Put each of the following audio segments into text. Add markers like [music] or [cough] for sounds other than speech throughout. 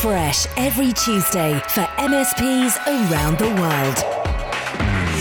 fresh every Tuesday for MSPs around the world.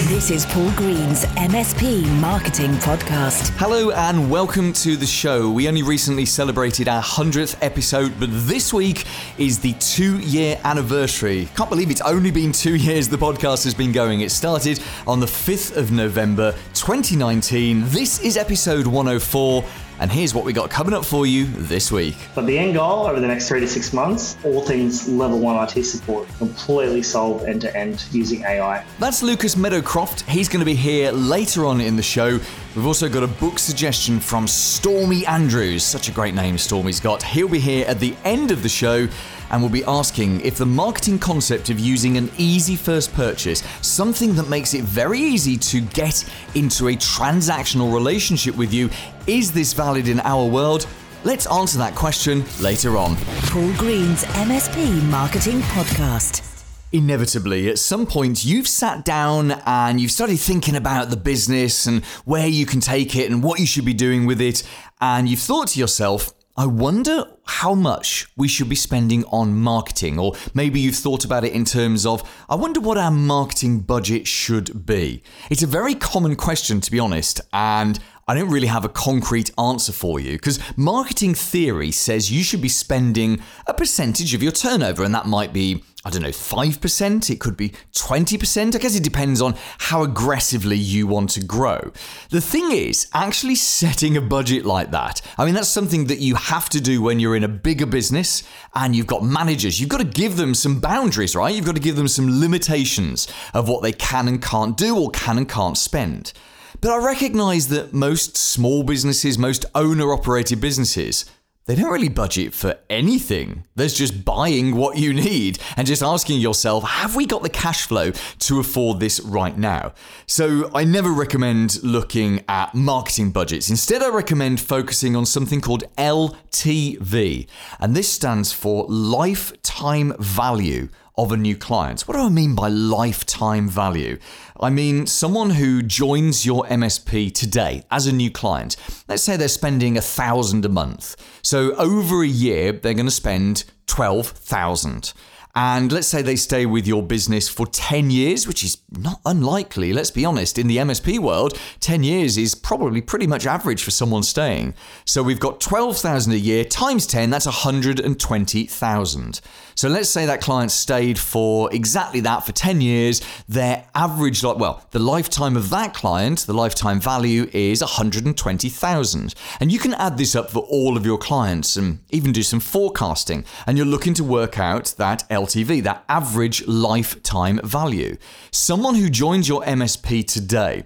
This is Paul Green's MSP Marketing Podcast. Hello and welcome to the show. We only recently celebrated our 100th episode, but this week is the two year anniversary. Can't believe it's only been two years the podcast has been going. It started on the 5th of November 2019. This is episode 104. And here's what we got coming up for you this week. But the end goal over the next three to six months, all things level one IT support, completely solved end to end using AI. That's Lucas Meadowcroft. He's going to be here later on in the show. We've also got a book suggestion from Stormy Andrews. Such a great name Stormy's got. He'll be here at the end of the show and we'll be asking if the marketing concept of using an easy first purchase, something that makes it very easy to get into a transactional relationship with you, is this valid in our world? Let's answer that question later on. Paul Green's MSP Marketing Podcast. Inevitably, at some point, you've sat down and you've started thinking about the business and where you can take it and what you should be doing with it. And you've thought to yourself, I wonder how much we should be spending on marketing, or maybe you've thought about it in terms of, I wonder what our marketing budget should be. It's a very common question, to be honest, and I don't really have a concrete answer for you because marketing theory says you should be spending a percentage of your turnover, and that might be, I don't know, 5%, it could be 20%. I guess it depends on how aggressively you want to grow. The thing is, actually setting a budget like that, I mean, that's something that you have to do when you're in a bigger business and you've got managers. You've got to give them some boundaries, right? You've got to give them some limitations of what they can and can't do or can and can't spend. But I recognize that most small businesses, most owner operated businesses, they don't really budget for anything. There's just buying what you need and just asking yourself, have we got the cash flow to afford this right now? So I never recommend looking at marketing budgets. Instead, I recommend focusing on something called LTV. And this stands for lifetime value of a new client. What do I mean by lifetime value? I mean someone who joins your MSP today as a new client. Let's say they're spending a thousand a month. So over a year, they're going to spend 12,000. And let's say they stay with your business for 10 years, which is not unlikely. Let's be honest, in the MSP world, 10 years is probably pretty much average for someone staying. So we've got 12,000 a year times 10, that's 120,000. So let's say that client stayed for exactly that for 10 years. Their average, well, the lifetime of that client, the lifetime value is 120,000. And you can add this up for all of your clients and even do some forecasting. And you're looking to work out that LTV, that average lifetime value. Someone who joins your MSP today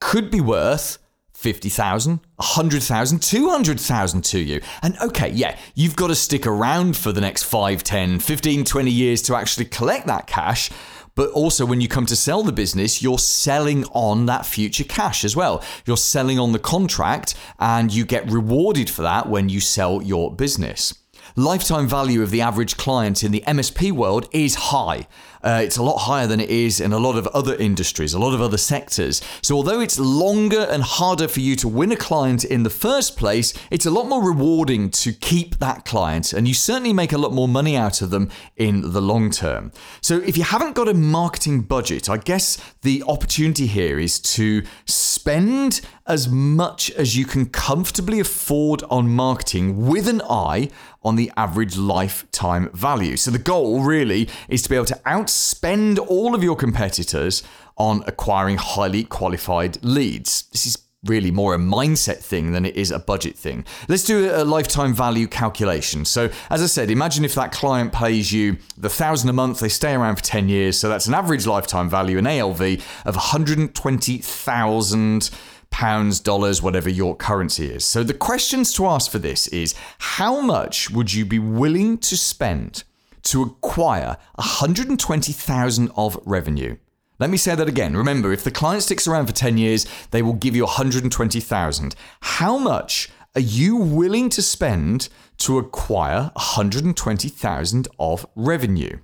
could be worth 50,000, 100,000, 200,000 to you. And okay, yeah, you've got to stick around for the next 5, 10, 15, 20 years to actually collect that cash. But also, when you come to sell the business, you're selling on that future cash as well. You're selling on the contract, and you get rewarded for that when you sell your business lifetime value of the average client in the MSP world is high. Uh, it's a lot higher than it is in a lot of other industries, a lot of other sectors. So, although it's longer and harder for you to win a client in the first place, it's a lot more rewarding to keep that client, and you certainly make a lot more money out of them in the long term. So, if you haven't got a marketing budget, I guess the opportunity here is to spend as much as you can comfortably afford on marketing with an eye on the average lifetime value. So the goal really is to be able to outspend all of your competitors on acquiring highly qualified leads. This is really more a mindset thing than it is a budget thing. Let's do a lifetime value calculation. So, as I said, imagine if that client pays you the thousand a month, they stay around for 10 years. So, that's an average lifetime value, an ALV of 120,000 pounds, dollars, whatever your currency is. So the questions to ask for this is how much would you be willing to spend to acquire 120,000 of revenue? Let me say that again. Remember, if the client sticks around for 10 years, they will give you 120,000. How much are you willing to spend to acquire 120,000 of revenue?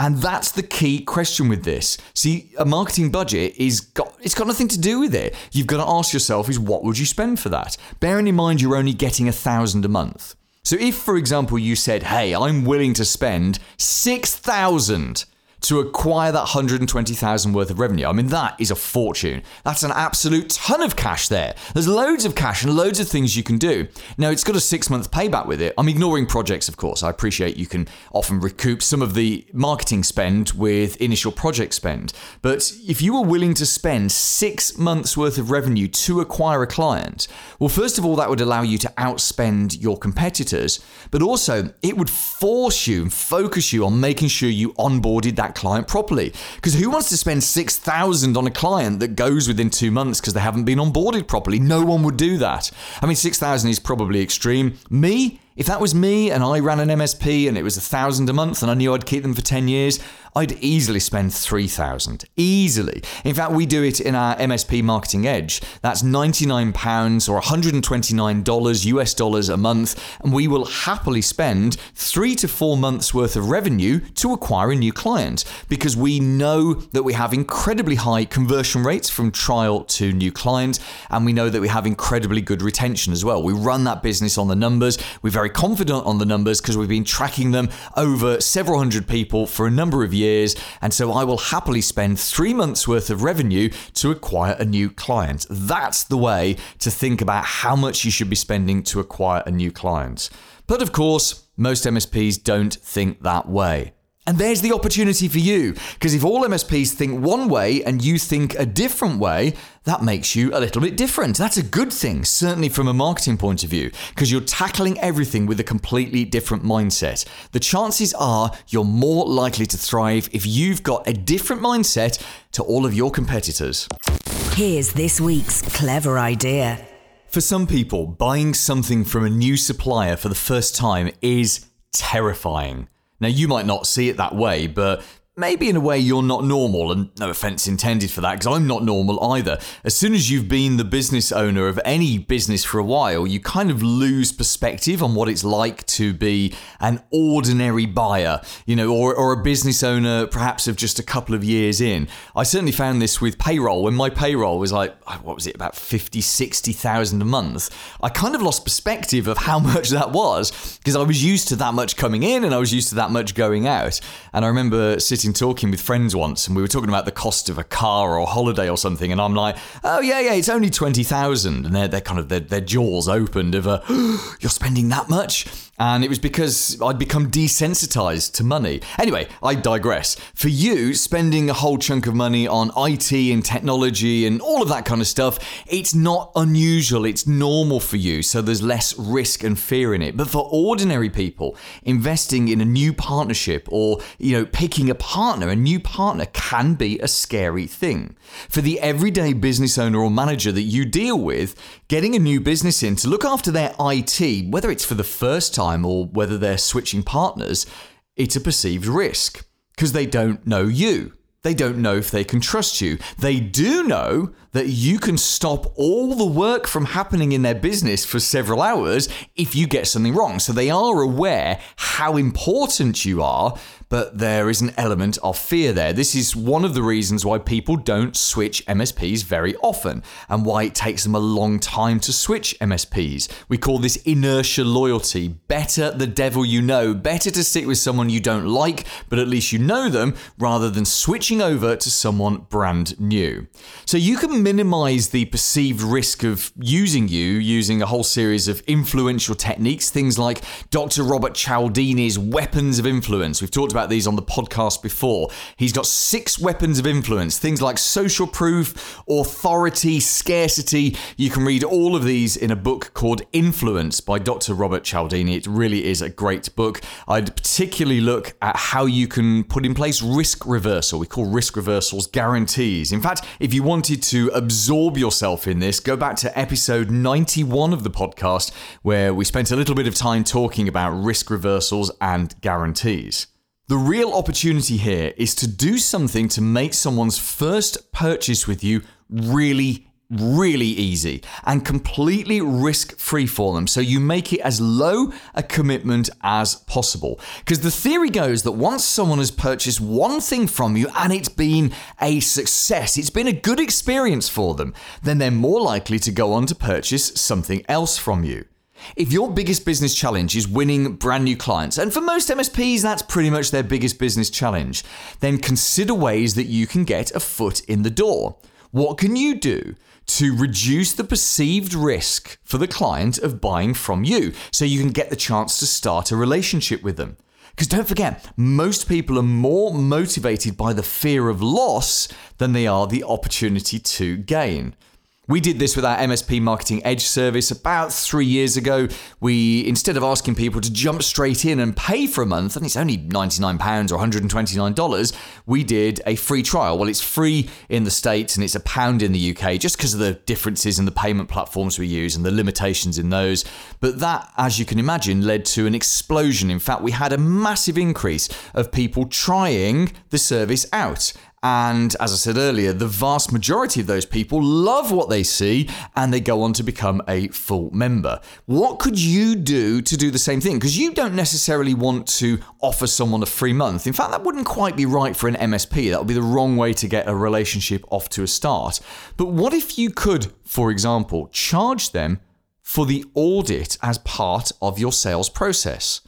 And that's the key question with this. See, a marketing budget is got it's got nothing to do with it. You've got to ask yourself is what would you spend for that? Bearing in mind you're only getting a thousand a month. So if, for example, you said, hey, I'm willing to spend 6,000 to acquire that 120,000 worth of revenue. I mean, that is a fortune. That's an absolute ton of cash there. There's loads of cash and loads of things you can do. Now, it's got a six month payback with it. I'm ignoring projects, of course. I appreciate you can often recoup some of the marketing spend with initial project spend. But if you were willing to spend six months worth of revenue to acquire a client, well, first of all, that would allow you to outspend your competitors, but also it would force you and focus you on making sure you onboarded that that client properly. Because who wants to spend 6,000 on a client that goes within two months because they haven't been onboarded properly? No one would do that. I mean, 6,000 is probably extreme. Me, if that was me and I ran an MSP and it was a thousand a month and I knew I'd keep them for 10 years, I'd easily spend 3000 Easily. In fact, we do it in our MSP Marketing Edge. That's £99 or $129 US dollars a month, and we will happily spend three to four months worth of revenue to acquire a new client because we know that we have incredibly high conversion rates from trial to new client, and we know that we have incredibly good retention as well. We run that business on the numbers. We're very confident on the numbers because we've been tracking them over several hundred people for a number of years. Years, and so I will happily spend three months worth of revenue to acquire a new client. That's the way to think about how much you should be spending to acquire a new client. But of course, most MSPs don't think that way. And there's the opportunity for you. Because if all MSPs think one way and you think a different way, that makes you a little bit different. That's a good thing, certainly from a marketing point of view, because you're tackling everything with a completely different mindset. The chances are you're more likely to thrive if you've got a different mindset to all of your competitors. Here's this week's clever idea. For some people, buying something from a new supplier for the first time is terrifying. Now, you might not see it that way, but maybe in a way you're not normal, and no offense intended for that, because I'm not normal either. As soon as you've been the business owner of any business for a while, you kind of lose perspective on what it's like to be an ordinary buyer, you know, or, or a business owner perhaps of just a couple of years in. I certainly found this with payroll. When my payroll was like, oh, what was it, about 50, 60,000 a month, I kind of lost perspective of how [laughs] much that was because I was used to that much coming in and I was used to that much going out. And I remember sitting sitting talking with friends once, and we were talking about the cost of a car or a holiday or something, and I'm like, "Oh yeah, yeah, it's only twenty thousand, and they're they're kind of their, their jaws opened of a, [gasps] "You're spending that much." And it was because I'd become desensitized to money. Anyway, I digress. For you, spending a whole chunk of money on IT and technology and all of that kind of stuff, it's not unusual, it's normal for you, so there's less risk and fear in it. But for ordinary people, investing in a new partnership or, you know, picking a partner, a new partner can be a scary thing. For the everyday business owner or manager that you deal with, getting a new business in to look after their IT, whether it's for the first time time or whether they're switching partners, it's a perceived risk because they don't know you. They don't know if they can trust you. They do know that you can stop all the work from happening in their business for several hours if you get something wrong. So they are aware how important you are, but there is an element of fear there. This is one of the reasons why people don't switch MSPs very often and why it takes them a long time to switch MSPs. We call this inertia loyalty. Better the devil you know, better to stick with someone you don't like, but at least you know them, rather than switching over to someone brand new. So you can minimize the perceived risk of using you using a whole series of influential techniques, things like Dr. Robert Cialdini's weapons of influence. We've talked about about these on the podcast before. He's got six weapons of influence, things like social proof, authority, scarcity. You can read all of these in a book called Influence by Dr. Robert Cialdini. It really is a great book. I'd particularly look at how you can put in place risk reversal. We call risk reversals guarantees. In fact, if you wanted to absorb yourself in this, go back to episode 91 of the podcast, where we spent a little bit of time talking about risk reversals and guarantees. The real opportunity here is to do something to make someone's first purchase with you really really easy and completely risk free for them. So you make it as low a commitment as possible. Because the theory goes that once someone has purchased one thing from you and it's been a success, it's been a good experience for them, then they're more likely to go on to purchase something else from you. If your biggest business challenge is winning brand new clients, and for most MSPs that's pretty much their biggest business challenge, then consider ways that you can get a foot in the door. What can you do to reduce the perceived risk for the client of buying from you so you can get the chance to start a relationship with them? Because don't forget, most people are more motivated by the fear of loss than they are the opportunity to gain. We did this with our MSP Marketing Edge service about three years ago. We, instead of asking people to jump straight in and pay for a month, and it's only £99 or $129, we did a free trial. Well, it's free in the States and it's a pound in the UK just because of the differences in the payment platforms we use and the limitations in those. But that, as you can imagine, led to an explosion. In fact, we had a massive increase of people trying the service out. And as I said earlier, the vast majority of those people love what they see and they go on to become a full member. What could you do to do the same thing? Because you don't necessarily want to offer someone a free month. In fact, that wouldn't quite be right for an MSP. That would be the wrong way to get a relationship off to a start. But what if you could, for example, charge them for the audit as part of your sales process?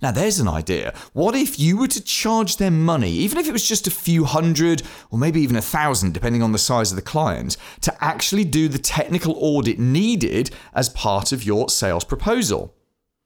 Now, there's an idea. What if you were to charge them money, even if it was just a few hundred or maybe even a thousand, depending on the size of the client, to actually do the technical audit needed as part of your sales proposal?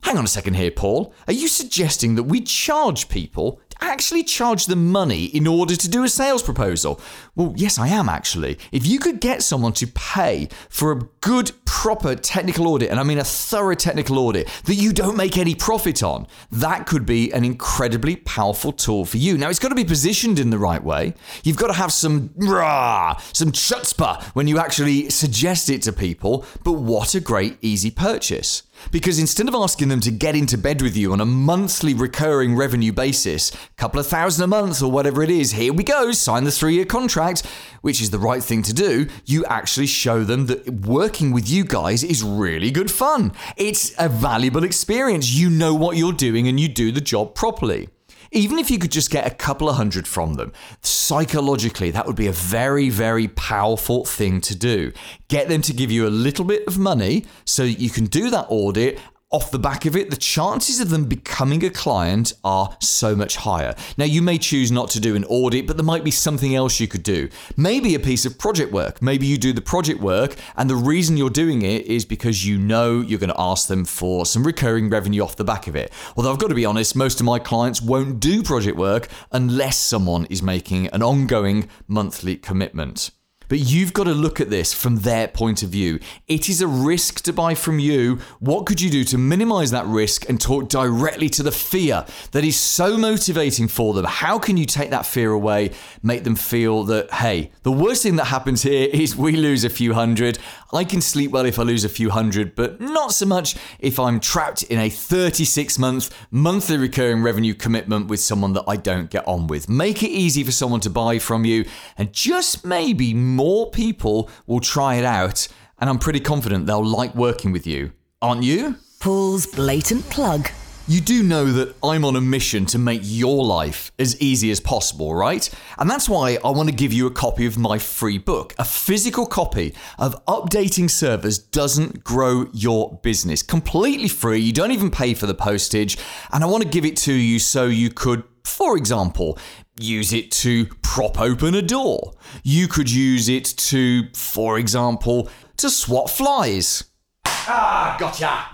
Hang on a second here, Paul. Are you suggesting that we charge people actually charge them money in order to do a sales proposal? Well, yes, I am actually. If you could get someone to pay for a good, proper technical audit, and I mean a thorough technical audit that you don't make any profit on, that could be an incredibly powerful tool for you. Now, it's got to be positioned in the right way. You've got to have some rah, some chutzpah when you actually suggest it to people, but what a great, easy purchase. Because instead of asking them to get into bed with you on a monthly recurring revenue basis, couple of thousand a month or whatever it is, here we go, sign the three year contract, which is the right thing to do, you actually show them that working with you guys is really good fun. It's a valuable experience. You know what you're doing and you do the job properly. Even if you could just get a couple of hundred from them, psychologically, that would be a very, very powerful thing to do. Get them to give you a little bit of money so you can do that audit off the back of it, the chances of them becoming a client are so much higher. Now, you may choose not to do an audit, but there might be something else you could do. Maybe a piece of project work. Maybe you do the project work, and the reason you're doing it is because you know you're going to ask them for some recurring revenue off the back of it. Although I've got to be honest, most of my clients won't do project work unless someone is making an ongoing monthly commitment. But you've got to look at this from their point of view. It is a risk to buy from you. What could you do to minimize that risk and talk directly to the fear that is so motivating for them? How can you take that fear away, make them feel that, hey, the worst thing that happens here [laughs] is we lose a few hundred. I can sleep well if I lose a few hundred, but not so much if I'm trapped in a 36 month monthly recurring revenue commitment with someone that I don't get on with. Make it easy for someone to buy from you, and just maybe more more people will try it out, and I'm pretty confident they'll like working with you. Aren't you? Paul's blatant plug. You do know that I'm on a mission to make your life as easy as possible, right? And that's why I want to give you a copy of my free book, a physical copy of Updating Servers Doesn't Grow Your Business. Completely free, you don't even pay for the postage. And I want to give it to you so you could, for example, use it to prop open a door. You could use it to, for example, to swat flies. Ah, gotcha.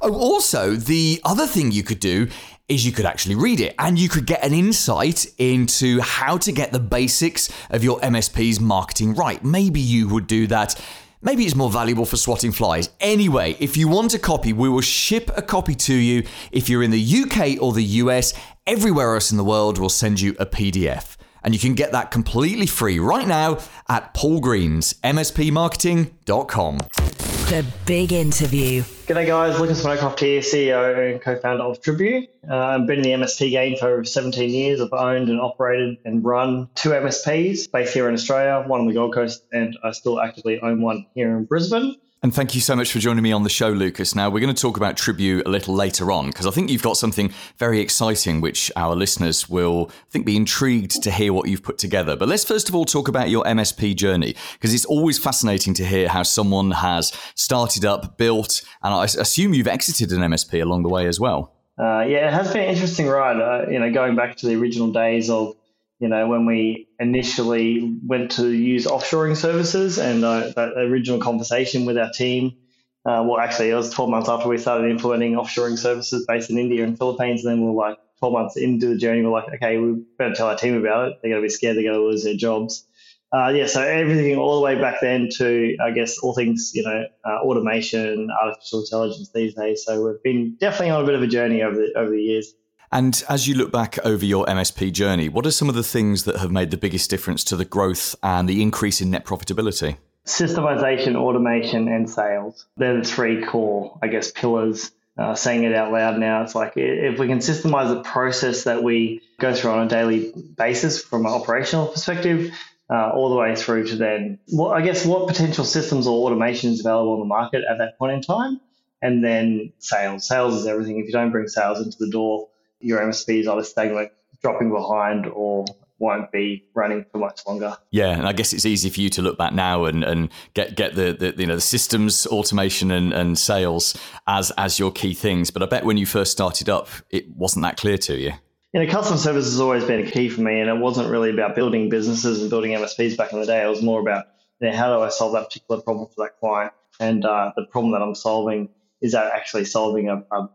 Oh, also, the other thing you could do is you could actually read it and you could get an insight into how to get the basics of your MSP's marketing right. Maybe you would do that. Maybe it's more valuable for swatting flies. Anyway, if you want a copy, we will ship a copy to you. If you're in the UK or the US, everywhere else in the world, we'll send you a PDF. And you can get that completely free right now at paulgreens.mspmarketing.com. The big interview. G'day guys, Lucas Meadowcroft here, CEO and co-founder of Tribu. Uh, I've been in the MSP game for over 17 years. I've owned and operated and run two MSPs based here in Australia, one on the Gold Coast, and I still actively own one here in Brisbane. And thank you so much for joining me on the show, Lucas. Now, we're going to talk about Tribu a little later on because I think you've got something very exciting which our listeners will, I think, be intrigued to hear what you've put together. But let's first of all talk about your MSP journey because it's always fascinating to hear how someone has started up, built, and I assume you've exited an MSP along the way as well. Uh, yeah, it has been an interesting ride. Uh, you know, going back to the original days of you know, when we initially went to use offshoring services and uh, that original conversation with our team, uh, well, actually, it was 12 months after we started implementing offshoring services based in India and Philippines. And then we we're like 12 months into the journey, we're like, okay, we better tell our team about it. They're going to be scared they're going to lose their jobs. Uh, yeah, so everything all the way back then to, I guess, all things, you know, uh, automation, artificial intelligence these days. So we've been definitely on a bit of a journey over the, over the years. And as you look back over your MSP journey, what are some of the things that have made the biggest difference to the growth and the increase in net profitability? Systemization, automation, and sales. They're the three core, I guess, pillars. Uh, saying it out loud now, it's like if we can systemize the process that we go through on a daily basis from an operational perspective, uh, all the way through to then, well, I guess, what potential systems or automation is available on the market at that point in time, and then sales. Sales is everything. If you don't bring sales into the door, your MSP is either stagnant, dropping behind, or won't be running for much longer. Yeah, and I guess it's easy for you to look back now and, and get get the, the you know the systems automation and, and sales as as your key things. But I bet when you first started up, it wasn't that clear to you. You know, customer service has always been a key for me, and it wasn't really about building businesses and building MSPs back in the day. It was more about you know, how do I solve that particular problem for that client, and uh, the problem that I'm solving is that actually solving a, a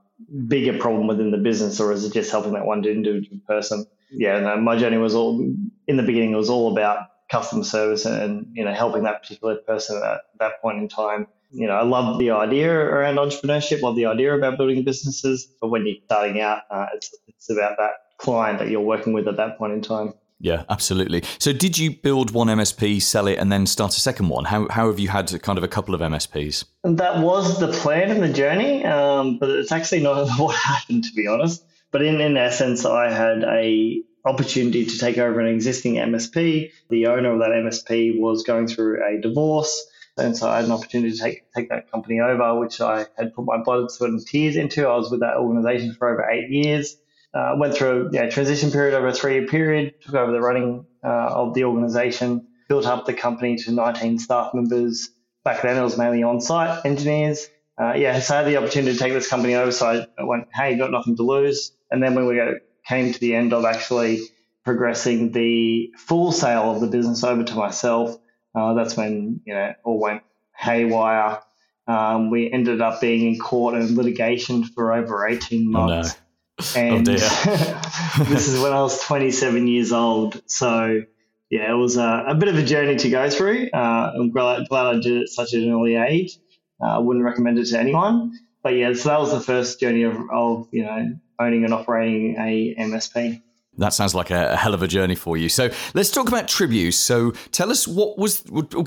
bigger problem within the business, or is it just helping that one individual person? Yeah, no, my journey was all in the beginning. It was all about customer service and you know helping that particular person at that point in time. You know, I love the idea around entrepreneurship, love the idea about building businesses, but when you're starting out, uh, it's it's about that client that you're working with at that point in time. Yeah, absolutely. So, did you build one MSP, sell it, and then start a second one? How, how have you had kind of a couple of MSPs? That was the plan and the journey, um, but it's actually not [laughs] what happened, to be honest. But in, in essence, I had a opportunity to take over an existing MSP. The owner of that MSP was going through a divorce. And so I had an opportunity to take, take that company over, which I had put my blood, sweat, and tears into. I was with that organization for over eight years uh, went through a transition period over a three year period, took over the running uh, of the organization, built up the company to 19 staff members. Back then, it was mainly on site engineers. Uh, yeah, so I had the opportunity to take this company over. So I went, hey, got nothing to lose. And then when we got, came to the end of actually progressing the full sale of the business over to myself, uh, that's when you know all went haywire. Um, we ended up being in court and litigation for over 18 months. Oh, no and oh [laughs] this is when I was 27 years old. So yeah, it was a, a bit of a journey to go through. Uh, I'm glad, glad I did it at such an early age. Uh, I uh, wouldn't recommend it to anyone. But yeah, so that was the first journey of, of you know owning and operating a MSP. That sounds like a, hell of a journey for you. So let's talk about Tribu. So tell us what was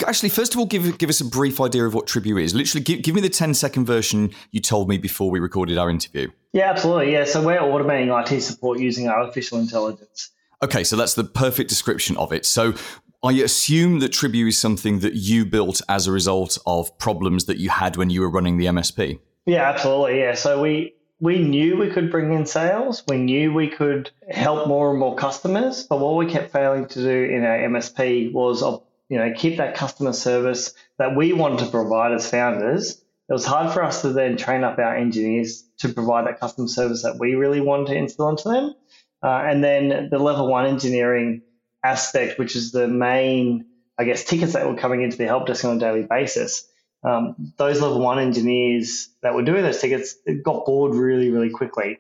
actually first of all give give us a brief idea of what Tribu is. Literally, give, give me the 10 second version you told me before we recorded our interview. Yeah, absolutely. Yeah, so we're automating IT support using artificial intelligence. Okay, so that's the perfect description of it. So I assume that Tribu is something that you built as a result of problems that you had when you were running the MSP. Yeah, absolutely. Yeah, so we we knew we could bring in sales. We knew we could help more and more customers. But what we kept failing to do in our MSP was, uh, you know, keep that customer service that we wanted to provide as founders. It was hard for us to then train up our engineers to provide that customer service that we really wanted to instill into them. Uh, and then the level one engineering aspect, which is the main, I guess, tickets that were coming into the help desk on a daily basis um, those level one engineers that were doing those tickets got bored really, really quickly.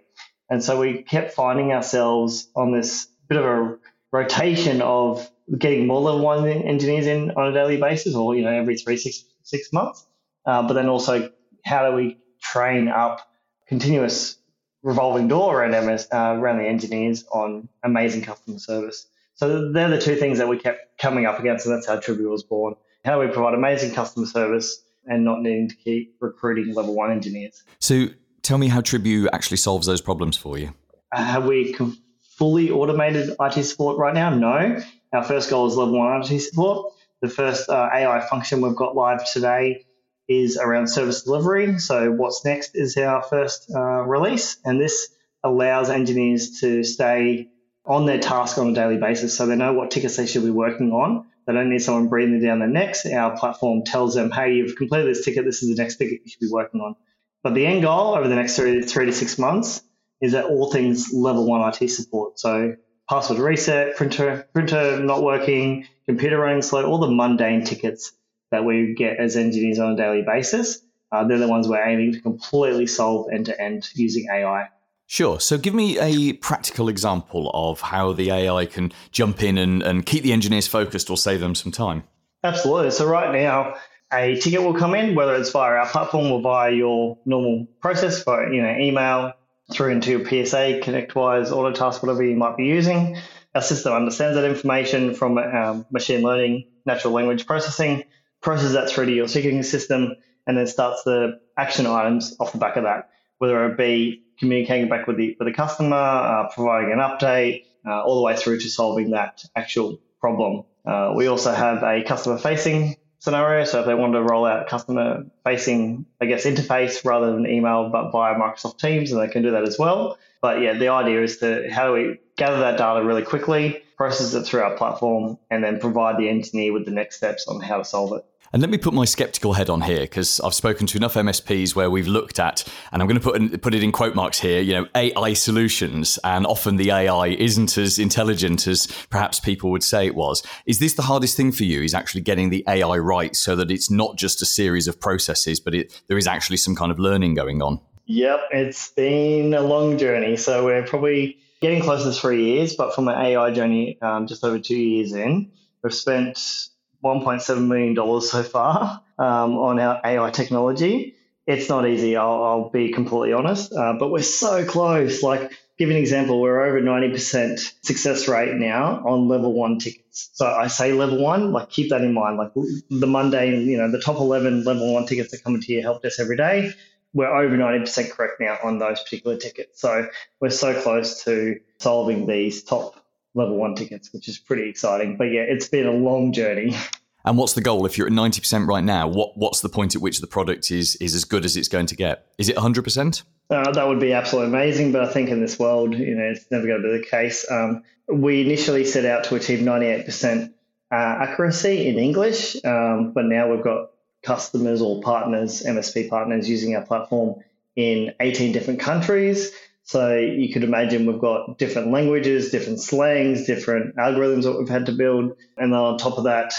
And so we kept finding ourselves on this bit of a rotation of getting more level one engineers in on a daily basis or, you know, every three, six, six months. Uh, but then also, how do we train up continuous revolving door around MS, uh, around the engineers on amazing customer service? So they're the two things that we kept coming up against, and that's how Tribu was born. How do we provide amazing customer service and not needing to keep recruiting level one engineers. So tell me how Tribu actually solves those problems for you. Uh, have we fully automated IT support right now? No. Our first goal is level one IT support. The first uh, AI function we've got live today is around service delivery. So, what's next is our first uh, release, and this allows engineers to stay on their task on a daily basis so they know what tickets they should be working on. They don't need someone breathing down their necks. Our platform tells them, hey, you've completed this ticket, this is the next ticket you should be working on. But the end goal over the next three, three to six months is that all things level one IT support. So password reset, printer printer not working, computer running slow, all the mundane tickets that we get as engineers on a daily basis. Uh, they're the ones we're aiming to completely solve end to end using AI. Sure. So give me a practical example of how the AI can jump in and, and keep the engineers focused or save them some time. Absolutely. So right now, a ticket will come in, whether it's via our platform or via your normal process, by you know, email, through into your PSA, ConnectWise, Autotask, whatever you might be using. Our system understands that information from um, machine learning, natural language processing, processes that through to your ticketing system, and then starts the action items off the back of that, whether it be communicating back with the with the customer, uh, providing an update, uh, all the way through to solving that actual problem. Uh, we also have a customer facing scenario. So if they want to roll out customer facing, I guess, interface rather than email, but via Microsoft Teams, and they can do that as well. But yeah, the idea is to how do we gather that data really quickly, process it through our platform, and then provide the engineer with the next steps on how to solve it. And let me put my skeptical head on here because I've spoken to enough MSPs where we've looked at, and I'm going to put in, put it in quote marks here, you know, AI solutions, and often the AI isn't as intelligent as perhaps people would say it was. Is this the hardest thing for you? Is actually getting the AI right so that it's not just a series of processes, but it, there is actually some kind of learning going on? Yep, it's been a long journey. So we're probably getting close to three years, but from an AI journey, um, just over two years in, we've spent $1.7 million so far um, on our AI technology. It's not easy, I'll, I'll be completely honest, uh, but we're so close. Like, give an example, we're over 90% success rate now on level one tickets. So I say level one, like keep that in mind. Like the mundane, you know, the top 11 level one tickets that come into your help desk every day, we're over 90% correct now on those particular tickets. So we're so close to solving these top level one tickets, which is pretty exciting. But yeah, it's been a long journey. [laughs] And what's the goal? If you're at 90% right now, what, what's the point at which the product is, is as good as it's going to get? Is it 100%? Uh, that would be absolutely amazing, but I think in this world, you know, it's never going to be the case. Um, we initially set out to achieve 98% uh, accuracy in English, um, but now we've got customers or partners, MSP partners, using our platform in 18 different countries. So you could imagine we've got different languages, different slangs, different algorithms that we've had to build. And then on top of that,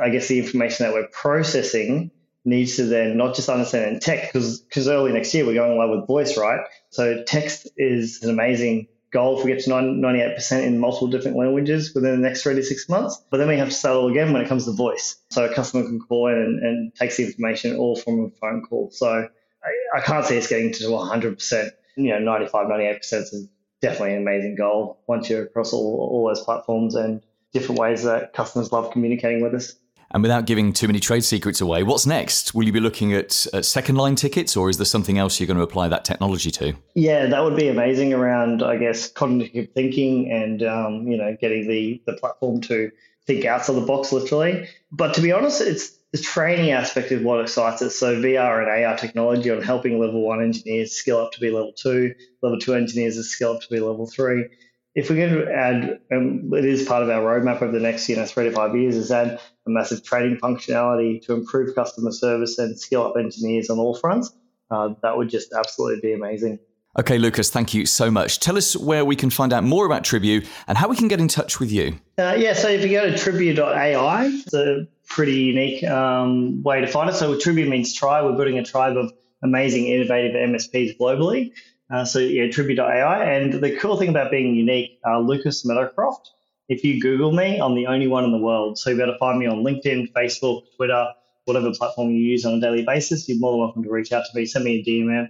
I guess the information that we're processing needs to then not just understand in text, because early next year we're going live with voice, right? So text is an amazing goal if we get to 98% in multiple different languages within the next three to six months. But then we have to start all again when it comes to voice. So a customer can call in and, and takes the information all from a phone call. So I, I can't see us getting to 100%. You know, 95, 98% is definitely an amazing goal once you're across all, all those platforms and different ways that customers love communicating with us. And without giving too many trade secrets away, what's next? Will you be looking at, at, second line tickets or is there something else you're going to apply that technology to? Yeah, that would be amazing around, I guess, cognitive thinking and, um, you know, getting the, the platform to think outside the box, literally. But to be honest, it's the training aspect is what excites us. So VR and AR technology on helping level one engineers skill up to be level two, level two engineers to skill up to be level three if going to add, um, it is part of our roadmap over the next you know three to five years, is add a massive training functionality to improve customer service and skill up engineers on all fronts. Uh, that would just absolutely be amazing. Okay, Lucas, thank you so much. Tell us where we can find out more about Tribu and how we can get in touch with you. Uh, yeah, so if you go to tribu.ai, it's a pretty unique um, way to find it. So Tribu means try. We're building a tribe of amazing, innovative MSPs globally. Uh, so yeah, Tribu.ai. And the cool thing about being unique, uh, Lucas Meadowcroft, if you Google me, I'm the only one in the world. So you better find me on LinkedIn, Facebook, Twitter, whatever platform you use on a daily basis. You're more than welcome to reach out to me, send me a DM,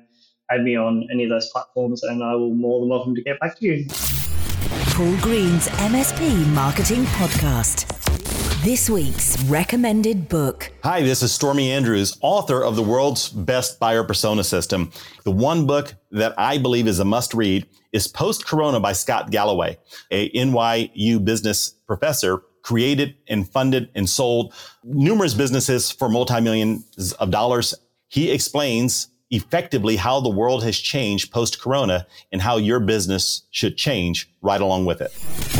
add me on any of those platforms, and I will more than welcome to get back to you. Paul Green's MSP Marketing Podcast. This week's recommended book. Hi, this is Stormy Andrews, author of the world's best buyer persona system. The one book that I believe is a must read is Post Corona by Scott Galloway, a NYU business professor created and funded and sold numerous businesses for multi-millions of dollars. He explains effectively how the world has changed post corona and how your business should change right along with it.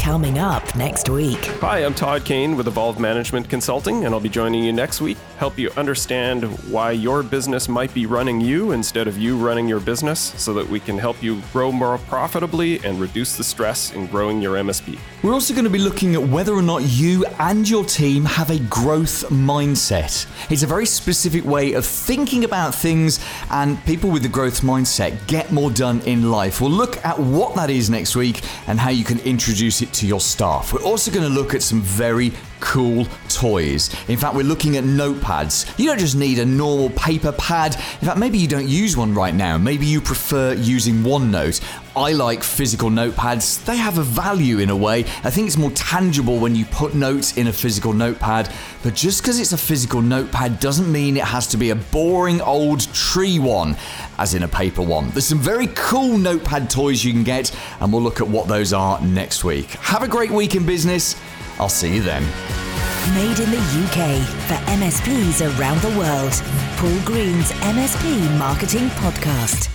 Coming up next week. Hi, I'm Todd Kane with Evolve Management Consulting, and I'll be joining you next week. Help you understand why your business might be running you instead of you running your business so that we can help you grow more profitably and reduce the stress in growing your MSP. We're also going to be looking at whether or not you and your team have a growth mindset. It's a very specific way of thinking about things, and people with the growth mindset get more done in life. We'll look at what that is next week and how you can introduce it to your staff. We're also going to look at some very cool toys. In fact, we're looking at notepads. You don't just need a normal paper pad. In fact, maybe you don't use one right now. Maybe you prefer using OneNote. I like physical notepads. They have a value in a way. I think it's more tangible when you put notes in a physical notepad. But just because it's a physical notepad doesn't mean it has to be a boring old tree one, as in a paper one. There's some very cool notepad toys you can get, and we'll look at what those are next week. Have a great week in business. I'll see you then. Made in the UK for MSPs around the world. Paul Green's MSP Marketing Podcast.